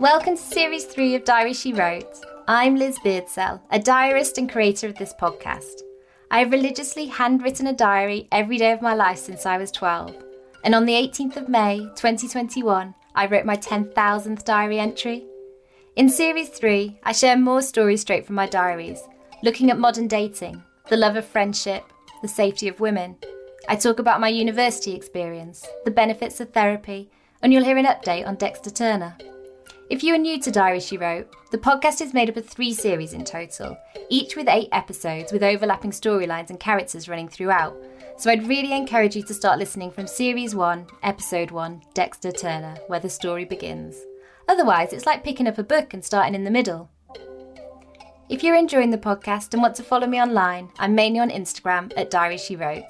Welcome to Series 3 of Diary She Wrote. I'm Liz Beardsell, a diarist and creator of this podcast. I have religiously handwritten a diary every day of my life since I was 12. And on the 18th of May 2021, I wrote my 10,000th diary entry. In Series 3, I share more stories straight from my diaries, looking at modern dating, the love of friendship, the safety of women. I talk about my university experience, the benefits of therapy, and you'll hear an update on Dexter Turner. If you are new to Diary She Wrote, the podcast is made up of three series in total, each with eight episodes with overlapping storylines and characters running throughout. So I'd really encourage you to start listening from Series 1, Episode 1, Dexter Turner, where the story begins. Otherwise, it's like picking up a book and starting in the middle. If you're enjoying the podcast and want to follow me online, I'm mainly on Instagram at Diary She Wrote.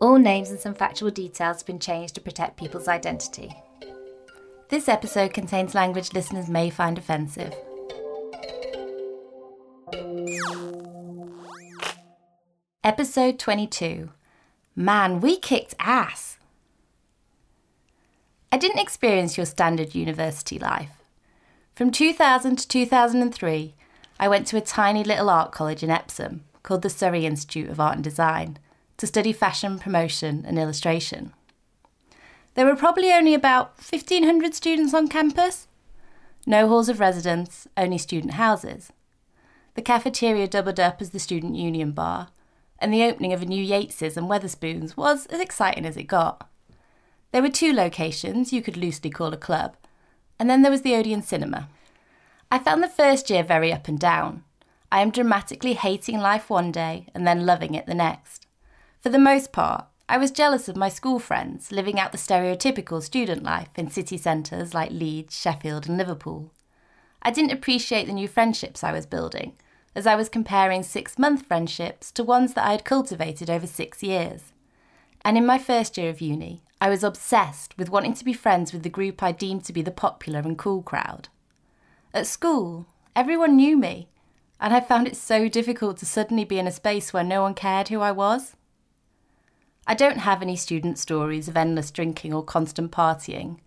All names and some factual details have been changed to protect people's identity. This episode contains language listeners may find offensive. Episode 22 Man, we kicked ass! I didn't experience your standard university life. From 2000 to 2003, I went to a tiny little art college in Epsom called the Surrey Institute of Art and Design to study fashion, promotion, and illustration. There were probably only about 1,500 students on campus. No halls of residence, only student houses. The cafeteria doubled up as the student union bar, and the opening of a new Yates's and Wetherspoons was as exciting as it got. There were two locations you could loosely call a club, and then there was the Odeon Cinema. I found the first year very up and down. I am dramatically hating life one day and then loving it the next. For the most part, I was jealous of my school friends living out the stereotypical student life in city centres like Leeds, Sheffield, and Liverpool. I didn't appreciate the new friendships I was building, as I was comparing six month friendships to ones that I had cultivated over six years. And in my first year of uni, I was obsessed with wanting to be friends with the group I deemed to be the popular and cool crowd. At school, everyone knew me, and I found it so difficult to suddenly be in a space where no one cared who I was. I don't have any student stories of endless drinking or constant partying,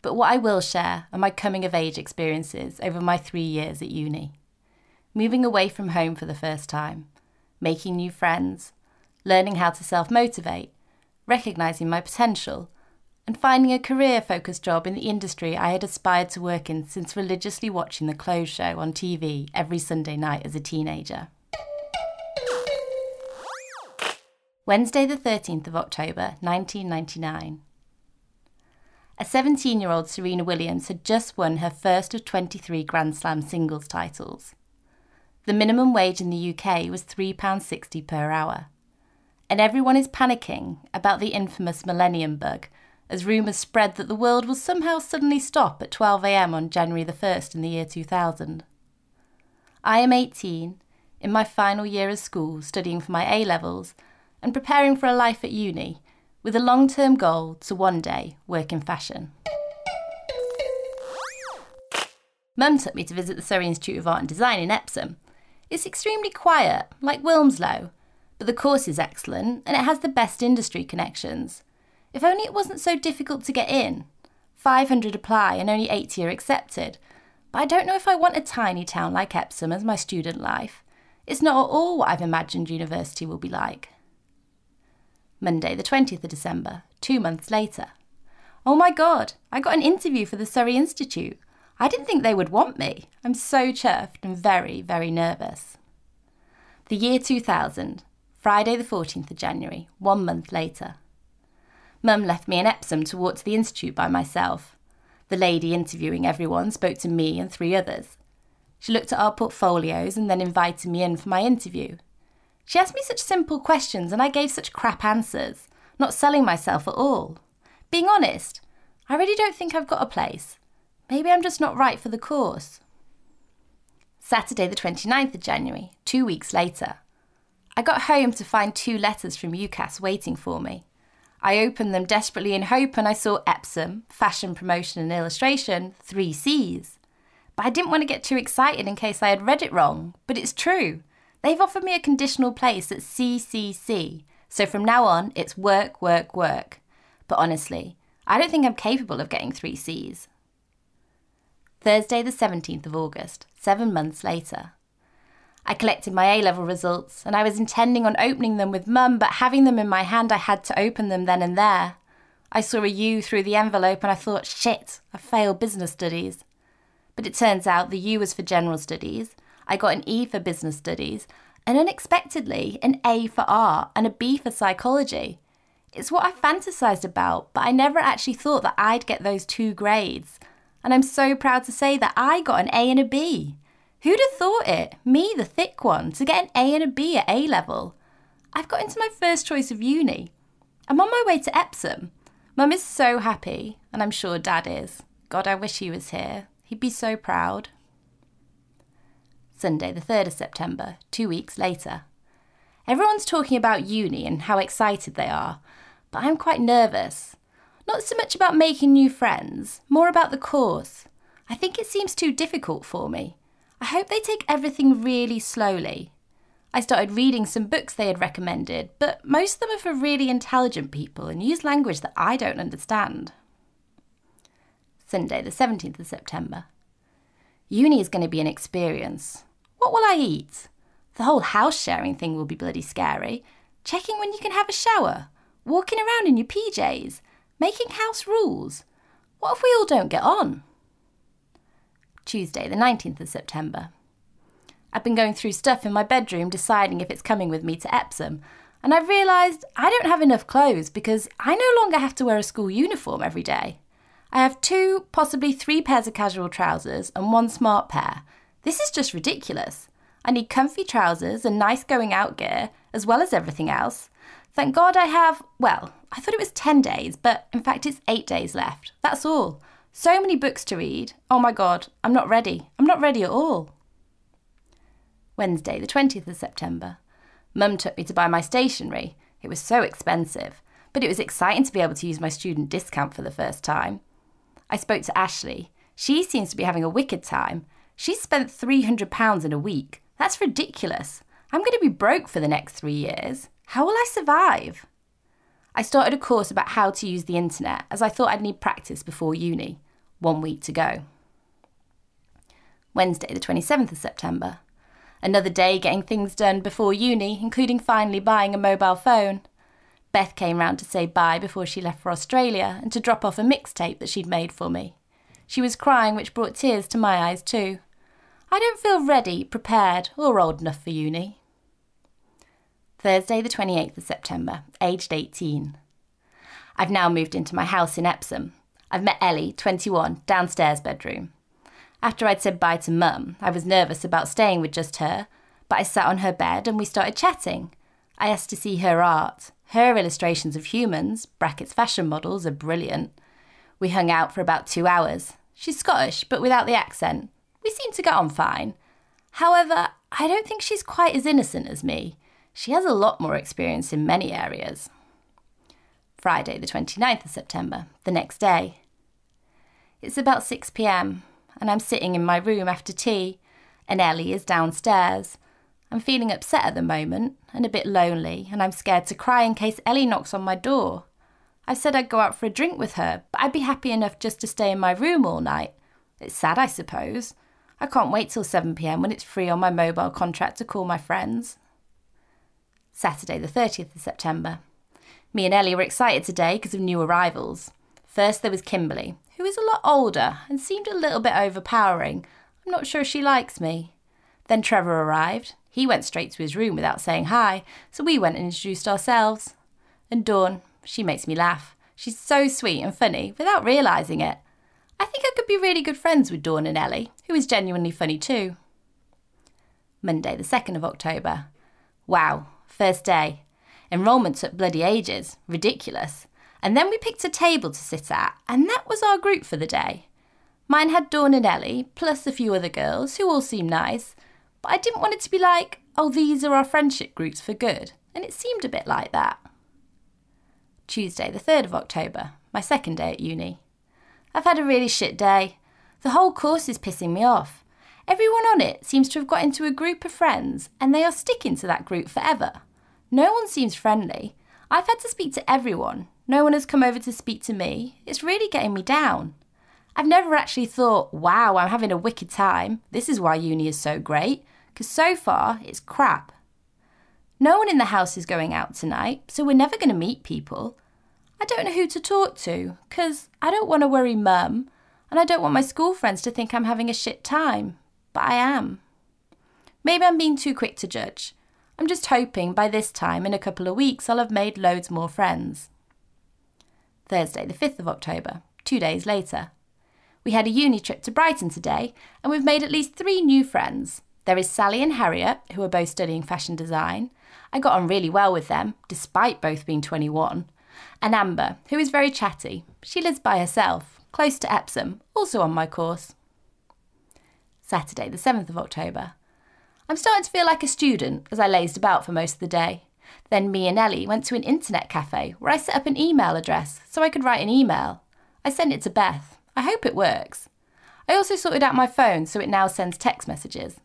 but what I will share are my coming of age experiences over my three years at uni. Moving away from home for the first time, making new friends, learning how to self motivate, recognising my potential, and finding a career focused job in the industry I had aspired to work in since religiously watching the clothes show on TV every Sunday night as a teenager. Wednesday, the 13th of October, 1999. A 17 year old Serena Williams had just won her first of 23 Grand Slam singles titles. The minimum wage in the UK was £3.60 per hour. And everyone is panicking about the infamous millennium bug as rumours spread that the world will somehow suddenly stop at 12am on January the 1st in the year 2000. I am 18, in my final year of school, studying for my A levels and preparing for a life at uni with a long term goal to one day work in fashion. Mum took me to visit the Surrey Institute of Art and Design in Epsom. It's extremely quiet, like Wilmslow, but the course is excellent and it has the best industry connections. If only it wasn't so difficult to get in. 500 apply and only 80 are accepted. But I don't know if I want a tiny town like Epsom as my student life. It's not at all what I've imagined university will be like. Monday, the 20th of December, two months later. Oh my god, I got an interview for the Surrey Institute. I didn't think they would want me. I'm so chuffed and very, very nervous. The year 2000, Friday, the 14th of January, one month later. Mum left me in Epsom to walk to the Institute by myself. The lady interviewing everyone spoke to me and three others. She looked at our portfolios and then invited me in for my interview. She asked me such simple questions and I gave such crap answers, not selling myself at all. Being honest, I really don't think I've got a place. Maybe I'm just not right for the course. Saturday, the 29th of January, two weeks later. I got home to find two letters from UCAS waiting for me. I opened them desperately in hope and I saw Epsom, Fashion Promotion and Illustration, three C's. But I didn't want to get too excited in case I had read it wrong, but it's true. They've offered me a conditional place at CCC, so from now on it's work, work, work. But honestly, I don't think I'm capable of getting three C's. Thursday, the 17th of August, seven months later. I collected my A level results and I was intending on opening them with Mum, but having them in my hand, I had to open them then and there. I saw a U through the envelope and I thought, shit, I failed business studies. But it turns out the U was for general studies, I got an E for business studies, and unexpectedly, an A for art and a B for psychology. It's what I fantasized about, but I never actually thought that I'd get those two grades. And I'm so proud to say that I got an A and a B. Who'd have thought it? Me, the thick one, to get an A and a B at A level. I've got into my first choice of uni. I'm on my way to Epsom. Mum is so happy, and I'm sure Dad is. God, I wish he was here. He'd be so proud. Sunday, the 3rd of September, two weeks later. Everyone's talking about uni and how excited they are, but I'm quite nervous. Not so much about making new friends, more about the course. I think it seems too difficult for me. I hope they take everything really slowly. I started reading some books they had recommended, but most of them are for really intelligent people and use language that I don't understand. Sunday, the 17th of September. Uni is going to be an experience. What will I eat? The whole house sharing thing will be bloody scary. Checking when you can have a shower, walking around in your PJs, making house rules. What if we all don't get on? Tuesday, the 19th of September. I've been going through stuff in my bedroom deciding if it's coming with me to Epsom, and I've realised I don't have enough clothes because I no longer have to wear a school uniform every day. I have two, possibly three pairs of casual trousers and one smart pair. This is just ridiculous. I need comfy trousers and nice going out gear, as well as everything else. Thank God I have, well, I thought it was 10 days, but in fact it's 8 days left. That's all. So many books to read. Oh my God, I'm not ready. I'm not ready at all. Wednesday, the 20th of September. Mum took me to buy my stationery. It was so expensive, but it was exciting to be able to use my student discount for the first time. I spoke to Ashley. She seems to be having a wicked time. She's spent £300 in a week. That's ridiculous. I'm going to be broke for the next three years. How will I survive? I started a course about how to use the internet as I thought I'd need practice before uni. One week to go. Wednesday, the 27th of September. Another day getting things done before uni, including finally buying a mobile phone. Beth came round to say bye before she left for Australia and to drop off a mixtape that she'd made for me. She was crying, which brought tears to my eyes too. I don't feel ready, prepared, or old enough for uni. Thursday, the 28th of September, aged 18. I've now moved into my house in Epsom. I've met Ellie, 21, downstairs bedroom. After I'd said bye to Mum, I was nervous about staying with just her, but I sat on her bed and we started chatting. I asked to see her art. Her illustrations of humans, brackets fashion models, are brilliant. We hung out for about two hours. She's Scottish, but without the accent. We seem to get on fine. However, I don't think she's quite as innocent as me. She has a lot more experience in many areas. Friday, the 29th of September, the next day. It's about 6 pm, and I'm sitting in my room after tea, and Ellie is downstairs. I'm feeling upset at the moment and a bit lonely, and I'm scared to cry in case Ellie knocks on my door. I said I'd go out for a drink with her, but I'd be happy enough just to stay in my room all night. It's sad, I suppose. I can't wait till 7pm when it's free on my mobile contract to call my friends. Saturday, the 30th of September. Me and Ellie were excited today because of new arrivals. First, there was Kimberly, who is a lot older and seemed a little bit overpowering. I'm not sure she likes me. Then Trevor arrived. He went straight to his room without saying hi, so we went and introduced ourselves. And Dawn, she makes me laugh. She's so sweet and funny without realising it. I think I could be really good friends with Dawn and Ellie, who is genuinely funny too. Monday, the 2nd of October. Wow, first day. Enrolment took bloody ages. Ridiculous. And then we picked a table to sit at, and that was our group for the day. Mine had Dawn and Ellie, plus a few other girls who all seemed nice, but I didn't want it to be like, oh, these are our friendship groups for good, and it seemed a bit like that. Tuesday, the 3rd of October, my second day at uni. I've had a really shit day. The whole course is pissing me off. Everyone on it seems to have got into a group of friends, and they are sticking to that group forever. No one seems friendly. I've had to speak to everyone, no one has come over to speak to me. It's really getting me down. I've never actually thought, wow, I'm having a wicked time. This is why uni is so great, because so far it's crap. No one in the house is going out tonight, so we're never going to meet people. I don't know who to talk to, because I don't want to worry mum, and I don't want my school friends to think I'm having a shit time, but I am. Maybe I'm being too quick to judge. I'm just hoping by this time, in a couple of weeks, I'll have made loads more friends. Thursday, the 5th of October, two days later. We had a uni trip to Brighton today, and we've made at least three new friends. There is Sally and Harriet, who are both studying fashion design. I got on really well with them, despite both being 21. And Amber, who is very chatty. She lives by herself, close to Epsom, also on my course. Saturday, the 7th of October. I'm starting to feel like a student as I lazed about for most of the day. Then me and Ellie went to an internet cafe where I set up an email address so I could write an email. I sent it to Beth. I hope it works. I also sorted out my phone so it now sends text messages.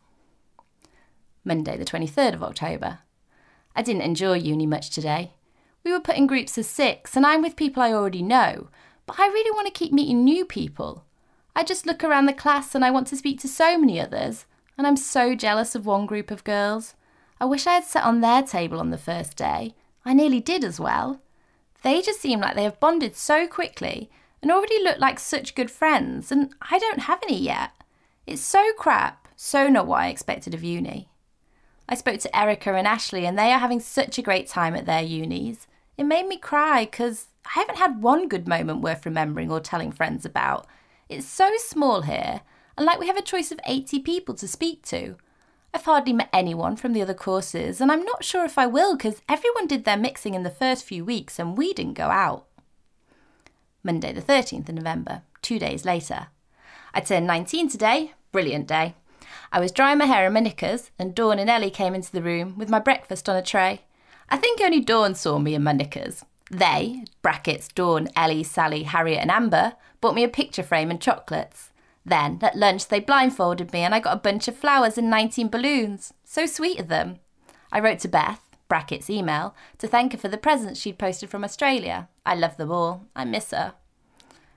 Monday, the 23rd of October. I didn't enjoy uni much today. We were put in groups of six, and I'm with people I already know, but I really want to keep meeting new people. I just look around the class and I want to speak to so many others, and I'm so jealous of one group of girls. I wish I had sat on their table on the first day. I nearly did as well. They just seem like they have bonded so quickly and already look like such good friends, and I don't have any yet. It's so crap, so not what I expected of uni. I spoke to Erica and Ashley, and they are having such a great time at their unis. It made me cry because I haven't had one good moment worth remembering or telling friends about. It's so small here, and like we have a choice of 80 people to speak to. I've hardly met anyone from the other courses, and I'm not sure if I will because everyone did their mixing in the first few weeks and we didn't go out. Monday, the 13th of November, two days later. I turned 19 today, brilliant day. I was drying my hair in my knickers, and Dawn and Ellie came into the room with my breakfast on a tray. I think only Dawn saw me in my knickers. They, brackets Dawn, Ellie, Sally, Harriet, and Amber, bought me a picture frame and chocolates. Then, at lunch, they blindfolded me and I got a bunch of flowers and 19 balloons. So sweet of them. I wrote to Beth, brackets email, to thank her for the presents she'd posted from Australia. I love them all. I miss her.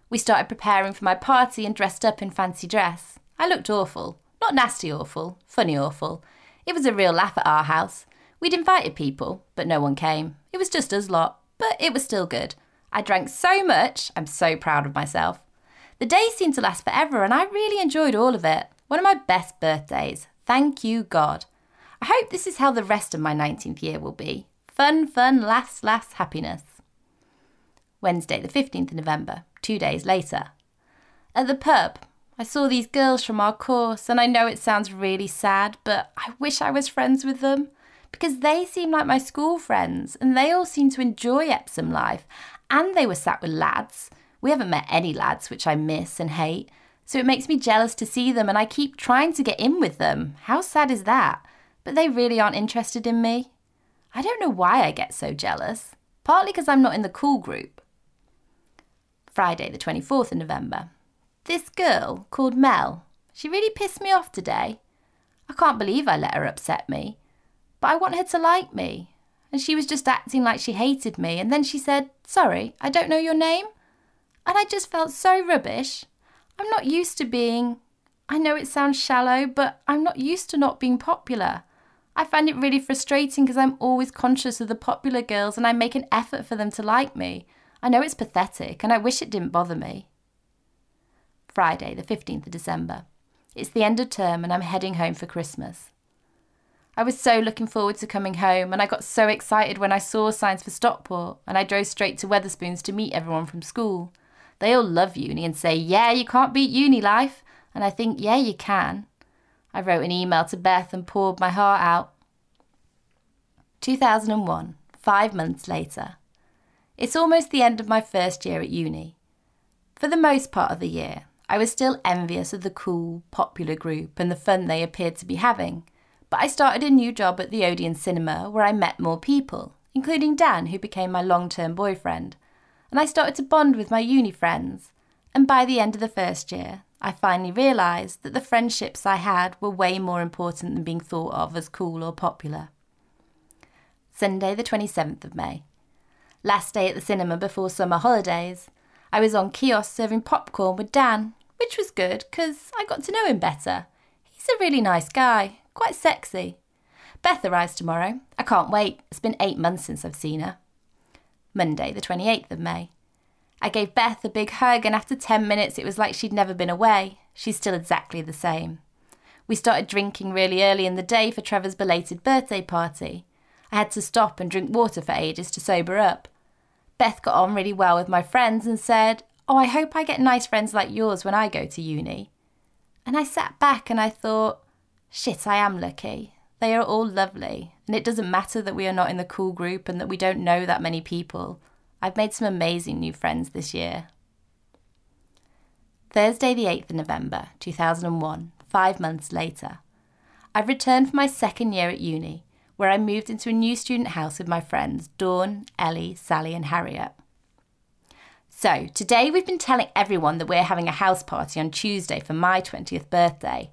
We started preparing for my party and dressed up in fancy dress. I looked awful. Not nasty awful, funny awful. It was a real laugh at our house. We'd invited people, but no one came. It was just us lot, but it was still good. I drank so much, I'm so proud of myself. The day seemed to last forever, and I really enjoyed all of it. One of my best birthdays. Thank you, God. I hope this is how the rest of my 19th year will be. Fun, fun, last, last happiness. Wednesday, the 15th of November, two days later. At the pub, I saw these girls from our course, and I know it sounds really sad, but I wish I was friends with them because they seem like my school friends and they all seem to enjoy Epsom life and they were sat with lads. We haven't met any lads, which I miss and hate, so it makes me jealous to see them and I keep trying to get in with them. How sad is that? but they really aren't interested in me. I don't know why I get so jealous, partly because I'm not in the cool group. Friday, the 24th of November. This girl called Mel, she really pissed me off today. I can't believe I let her upset me, but I want her to like me. And she was just acting like she hated me, and then she said, Sorry, I don't know your name. And I just felt so rubbish. I'm not used to being. I know it sounds shallow, but I'm not used to not being popular. I find it really frustrating because I'm always conscious of the popular girls and I make an effort for them to like me. I know it's pathetic and I wish it didn't bother me. Friday, the 15th of December. It's the end of term and I'm heading home for Christmas. I was so looking forward to coming home and I got so excited when I saw signs for Stockport and I drove straight to Wetherspoons to meet everyone from school. They all love uni and say, yeah, you can't beat uni life. And I think, yeah, you can. I wrote an email to Beth and poured my heart out. 2001, five months later. It's almost the end of my first year at uni. For the most part of the year, I was still envious of the cool, popular group and the fun they appeared to be having, but I started a new job at the Odeon Cinema where I met more people, including Dan, who became my long term boyfriend, and I started to bond with my uni friends. And by the end of the first year, I finally realised that the friendships I had were way more important than being thought of as cool or popular. Sunday, the 27th of May. Last day at the cinema before summer holidays. I was on kiosk serving popcorn with Dan. which was good because I got to know him better. He's a really nice guy, quite sexy. Beth arrives tomorrow. I can't wait. It's been eight months since I've seen her. Monday, the 28th of May. I gave Beth a big hug, and after 10 minutes, it was like she'd never been away. She's still exactly the same. We started drinking really early in the day for Trevor's belated birthday party. I had to stop and drink water for ages to sober up. Beth got on really well with my friends and said, Oh, I hope I get nice friends like yours when I go to uni. And I sat back and I thought, shit, I am lucky. They are all lovely, and it doesn't matter that we are not in the cool group and that we don't know that many people. I've made some amazing new friends this year. Thursday, the 8th of November, 2001, five months later. I've returned for my second year at uni, where I moved into a new student house with my friends Dawn, Ellie, Sally, and Harriet. So, today we've been telling everyone that we're having a house party on Tuesday for my 20th birthday.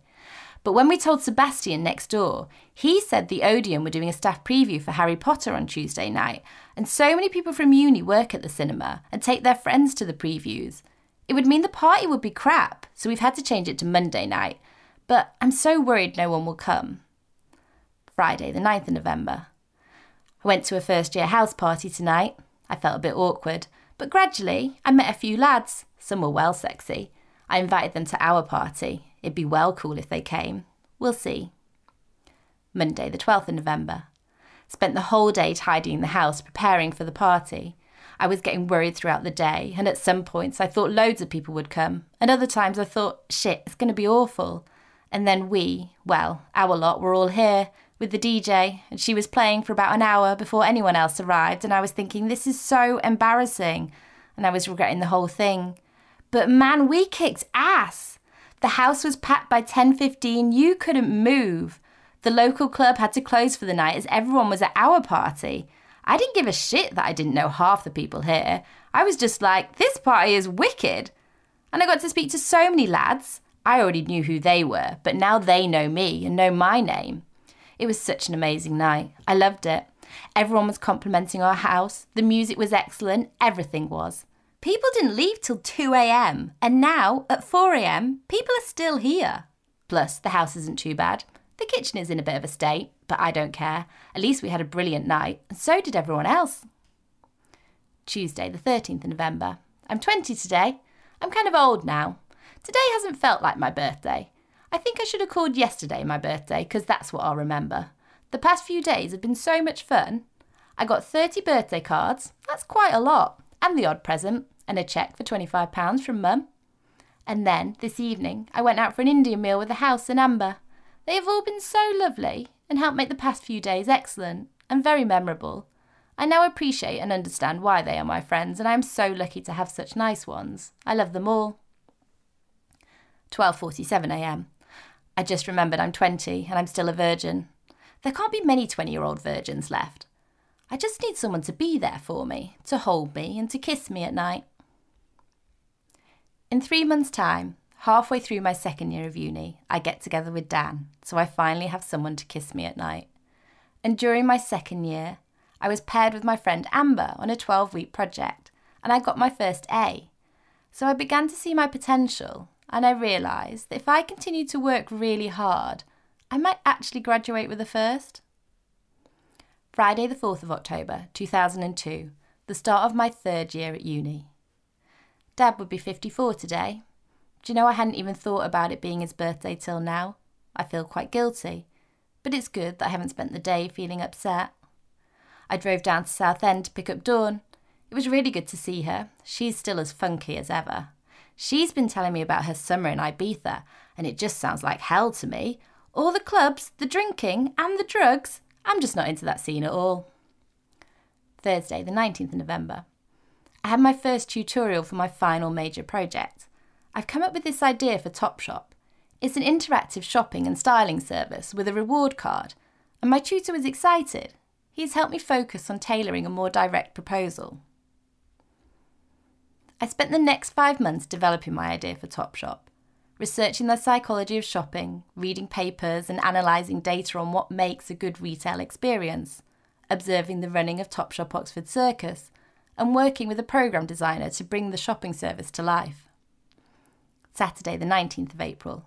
But when we told Sebastian next door, he said the Odeon were doing a staff preview for Harry Potter on Tuesday night, and so many people from uni work at the cinema and take their friends to the previews. It would mean the party would be crap, so we've had to change it to Monday night. But I'm so worried no one will come. Friday, the 9th of November. I went to a first year house party tonight. I felt a bit awkward, but gradually I met a few lads. Some were well sexy. I invited them to our party. It'd be well cool if they came. We'll see. Monday, the 12th of November. Spent the whole day tidying the house, preparing for the party. I was getting worried throughout the day, and at some points I thought loads of people would come, and other times I thought, shit, it's going to be awful. And then we, well, our lot were all here with the DJ, and she was playing for about an hour before anyone else arrived, and I was thinking, this is so embarrassing, and I was regretting the whole thing. But man, we kicked ass. The house was packed by 10:15. You couldn't move. The local club had to close for the night as everyone was at our party. I didn't give a shit that I didn't know half the people here. I was just like, this party is wicked. And I got to speak to so many lads. I already knew who they were, but now they know me and know my name. It was such an amazing night. I loved it. Everyone was complimenting our house. The music was excellent. Everything was. People didn't leave till 2 a.m., and now, at 4 a.m., people are still here. Plus, the house isn't too bad. The kitchen is in a bit of a state, but I don't care. At least we had a brilliant night, and so did everyone else. Tuesday, the 13th of November. I'm 20 today. I'm kind of old now. Today hasn't felt like my birthday. I think I should have called yesterday my birthday, because that's what I'll remember. The past few days have been so much fun. I got 30 birthday cards. That's quite a lot. And the odd present and a cheque for £25 from Mum. And then, this evening, I went out for an Indian meal with the house and Amber. They have all been so lovely and helped make the past few days excellent and very memorable. I now appreciate and understand why they are my friends, and I am so lucky to have such nice ones. I love them all. 12:47 a.m. I just remembered I'm 20 and I'm still a virgin. There can't be many 20-year-old virgins left. I just need someone to be there for me, to hold me and to kiss me at night. In three months' time, halfway through my second year of uni, I get together with Dan, so I finally have someone to kiss me at night. And during my second year, I was paired with my friend Amber on a 12 week project, and I got my first A. So I began to see my potential, and I realised that if I continued to work really hard, I might actually graduate with a first. Friday, the 4th of October, 2002, the start of my third year at uni. Dad would be 54 today. Do you know I hadn't even thought about it being his birthday till now? I feel quite guilty, but it's good that I haven't spent the day feeling upset. I drove down to Southend to pick up Dawn. It was really good to see her. She's still as funky as ever. She's been telling me about her summer in Ibiza, and it just sounds like hell to me. All the clubs, the drinking, and the drugs. I'm just not into that scene at all. Thursday, the 19th of November. I had my first tutorial for my final major project. I've come up with this idea for Topshop. It's an interactive shopping and styling service with a reward card, and my tutor was excited. He's helped me focus on tailoring a more direct proposal. I spent the next five months developing my idea for Topshop, researching the psychology of shopping, reading papers, and analysing data on what makes a good retail experience, observing the running of Topshop Oxford Circus, and working with a program designer to bring the shopping service to life. Saturday, the 19th of April.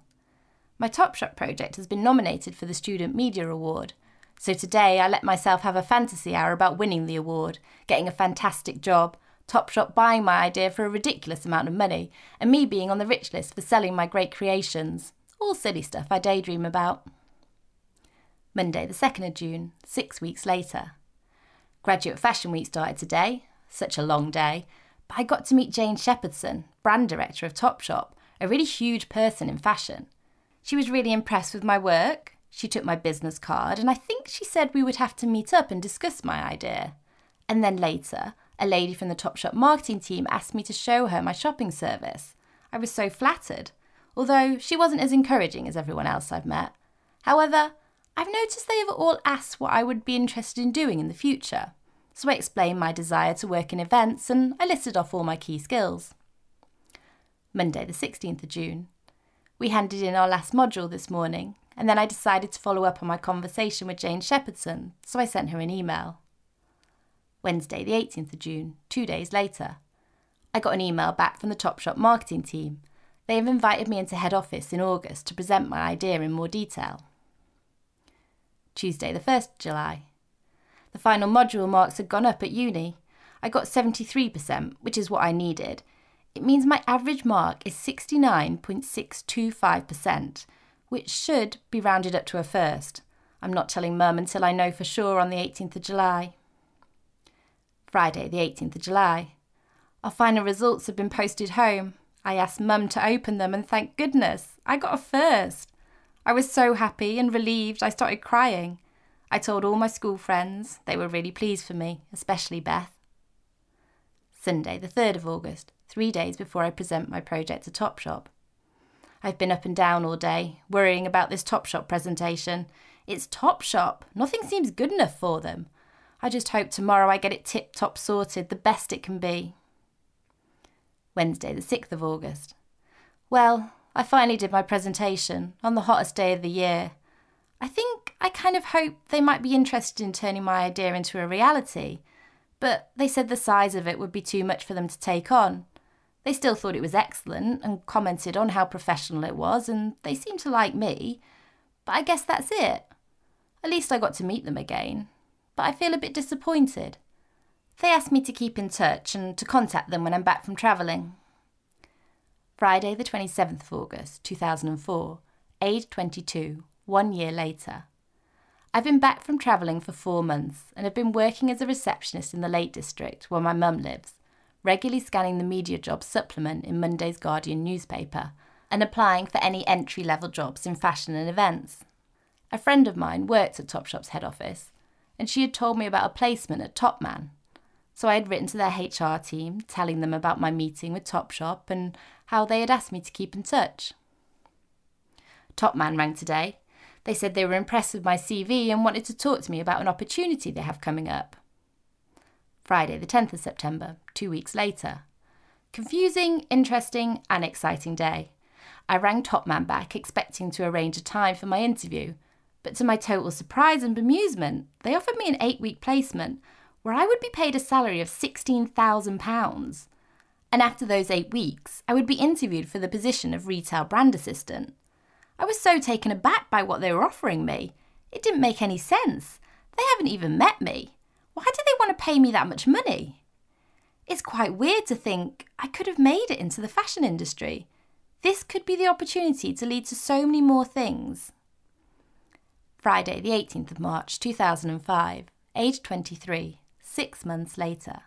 My Topshop project has been nominated for the Student Media Award, so today I let myself have a fantasy hour about winning the award, getting a fantastic job, Topshop buying my idea for a ridiculous amount of money, and me being on the rich list for selling my great creations. All silly stuff I daydream about. Monday, the 2nd of June, six weeks later. Graduate Fashion Week started today. Such a long day. But I got to meet Jane Shepherdson, brand director of Topshop, a really huge person in fashion. She was really impressed with my work. She took my business card, and I think she said we would have to meet up and discuss my idea. And then later, a lady from the Topshop marketing team asked me to show her my shopping service. I was so flattered, although she wasn't as encouraging as everyone else I've met. However, I've noticed they have all asked what I would be interested in doing in the future. So I explained my desire to work in events and I listed off all my key skills. Monday, the 16th of June. We handed in our last module this morning, and then I decided to follow up on my conversation with Jane Shepherdson, so I sent her an email. Wednesday, the 18th of June, two days later. I got an email back from the Topshop marketing team. They have invited me into head office in August to present my idea in more detail. Tuesday, the 1st of July. The final module marks had gone up at uni. I got 73%, which is what I needed. It means my average mark is 69.625%, which should be rounded up to a first. I'm not telling Mum until I know for sure on the 18th of July. Friday, the 18th of July. Our final results have been posted home. I asked Mum to open them, and thank goodness, I got a first. I was so happy and relieved I started crying. I told all my school friends. They were really pleased for me, especially Beth. Sunday, the 3rd of August, three days before I present my project to Topshop. I've been up and down all day, worrying about this Topshop presentation. It's Topshop. Nothing seems good enough for them. I just hope tomorrow I get it tip top sorted, the best it can be. Wednesday, the 6th of August. Well, I finally did my presentation on the hottest day of the year. I think I kind of hoped they might be interested in turning my idea into a reality, but they said the size of it would be too much for them to take on. They still thought it was excellent and commented on how professional it was, and they seemed to like me. But I guess that's it. At least I got to meet them again. But I feel a bit disappointed. They asked me to keep in touch and to contact them when I'm back from travelling. Friday, the 27th of August, 2004, age 22, one year later. I've been back from travelling for four months and have been working as a receptionist in the Lake District, where my mum lives, regularly scanning the media jobs supplement in Monday's Guardian newspaper and applying for any entry level jobs in fashion and events. A friend of mine worked at Topshop's head office, and she had told me about a placement at Topman, so I had written to their HR team telling them about my meeting with Topshop and how they had asked me to keep in touch. Topman rang today. They said they were impressed with my CV and wanted to talk to me about an opportunity they have coming up. Friday, the 10th of September, two weeks later. Confusing, interesting, and exciting day. I rang Topman back expecting to arrange a time for my interview, but to my total surprise and bemusement, they offered me an eight week placement where I would be paid a salary of £16,000. And after those eight weeks, I would be interviewed for the position of retail brand assistant. I was so taken aback by what they were offering me. It didn't make any sense. They haven't even met me. Why do they want to pay me that much money? It's quite weird to think I could have made it into the fashion industry. This could be the opportunity to lead to so many more things. Friday, the 18th of March 2005, age 23 six months later.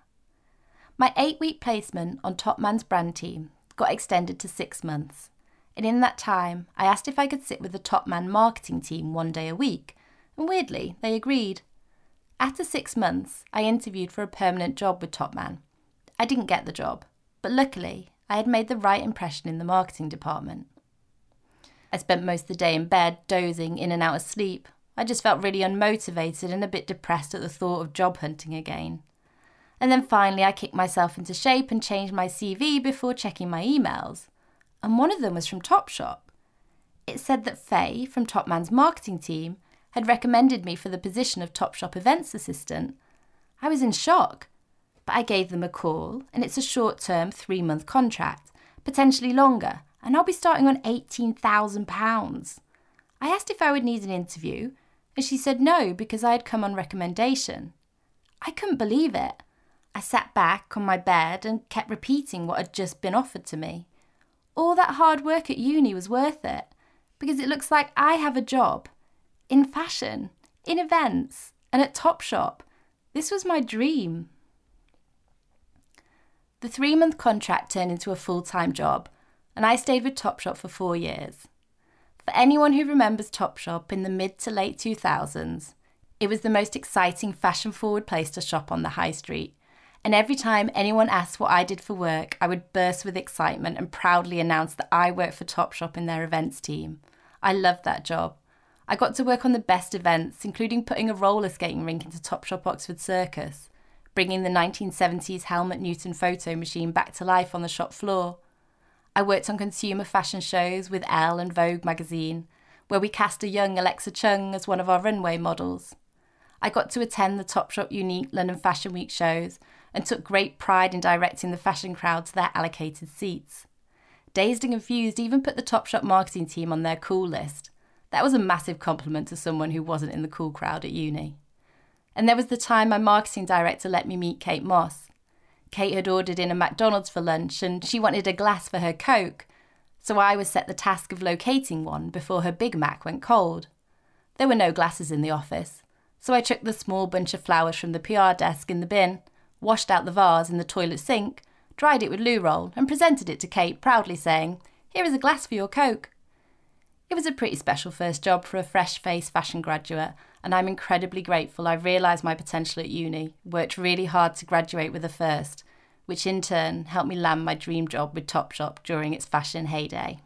My eight week placement on Topman's brand team got extended to six months, and in that time, I asked if I could sit with the Topman marketing team one day a week, and weirdly, they agreed. After six months, I interviewed for a permanent job with Topman. I didn't get the job, but luckily, I had made the right impression in the marketing department. I spent most of the day in bed, dozing in and out of sleep, I just felt really unmotivated and a bit depressed at the thought of job hunting again. And then finally, I kicked myself into shape and changed my CV before checking my emails. And one of them was from Topshop. It said that Faye from Topman's marketing team had recommended me for the position of Topshop events assistant. I was in shock, but I gave them a call, and it's a short term three month contract, potentially longer, and I'll be starting on £18,000. I asked if I would need an interview, and she said no because I had come on recommendation. I couldn't believe it. I sat back on my bed and kept repeating what had just been offered to me. All that hard work at uni was worth it because it looks like I have a job in fashion, in events, and at Topshop. This was my dream. The three month contract turned into a full time job, and I stayed with Topshop for four years. For anyone who remembers Topshop in the mid to late 2000s, it was the most exciting fashion forward place to shop on the high street. And every time anyone asked what I did for work, I would burst with excitement and proudly announce that I worked for Topshop in their events team. I loved that job. I got to work on the best events, including putting a roller skating rink into Topshop Oxford Circus, bringing the 1970s Helmut Newton photo machine back to life on the shop floor. I worked on consumer fashion shows with Elle and Vogue magazine, where we cast a young Alexa Chung as one of our runway models. I got to attend the Topshop Unique London Fashion Week shows and took great pride in directing the fashion crowd to their allocated seats. Dazed and Confused even put the Topshop marketing team on their cool list. That was a massive compliment to someone who wasn't in the cool crowd at uni. And there was the time my marketing director let me meet Kate Moss. Kate had ordered in a McDonald's for lunch and she wanted a glass for her Coke, so I was set the task of locating one before her Big Mac went cold. There were no glasses in the office, so I took the small bunch of flowers from the PR desk in the bin, washed out the vase in the toilet sink, dried it with loo roll, and presented it to Kate, proudly saying, Here is a glass for your Coke. It was a pretty special first job for a fresh faced fashion graduate, and I'm incredibly grateful I realised my potential at uni, worked really hard to graduate with a first, which in turn helped me land my dream job with Topshop during its fashion heyday.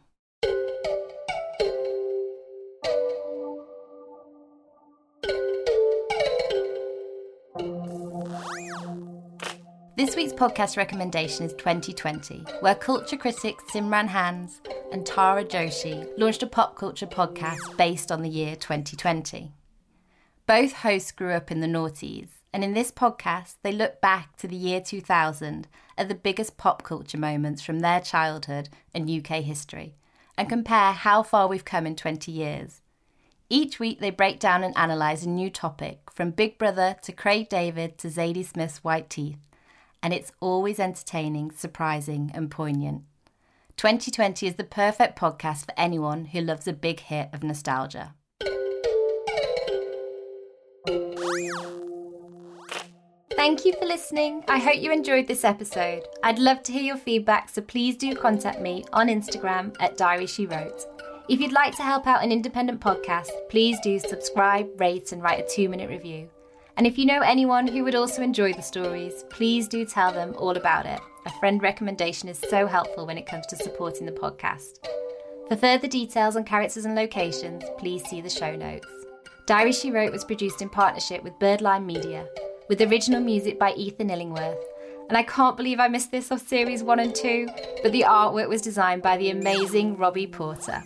Week's podcast recommendation is 2020, where culture critics Simran Hans and Tara Joshi launched a pop culture podcast based on the year 2020. Both hosts grew up in the noughties, and in this podcast, they look back to the year 2000 at the biggest pop culture moments from their childhood and UK history, and compare how far we've come in 20 years. Each week, they break down and analyse a new topic, from Big Brother to Craig David to Zadie Smith's white teeth and it's always entertaining, surprising, and poignant. 2020 is the perfect podcast for anyone who loves a big hit of nostalgia. Thank you for listening. I hope you enjoyed this episode. I'd love to hear your feedback, so please do contact me on Instagram at Diary She Wrote. If you'd like to help out an independent podcast, please do subscribe, rate, and write a two minute review. And if you know anyone who would also enjoy the stories, please do tell them all about it. A friend recommendation is so helpful when it comes to supporting the podcast. For further details on characters and locations, please see the show notes. Diary She Wrote was produced in partnership with Birdline Media, with original music by Ethan Illingworth. And I can't believe I missed this off series one and two, but the artwork was designed by the amazing Robbie Porter.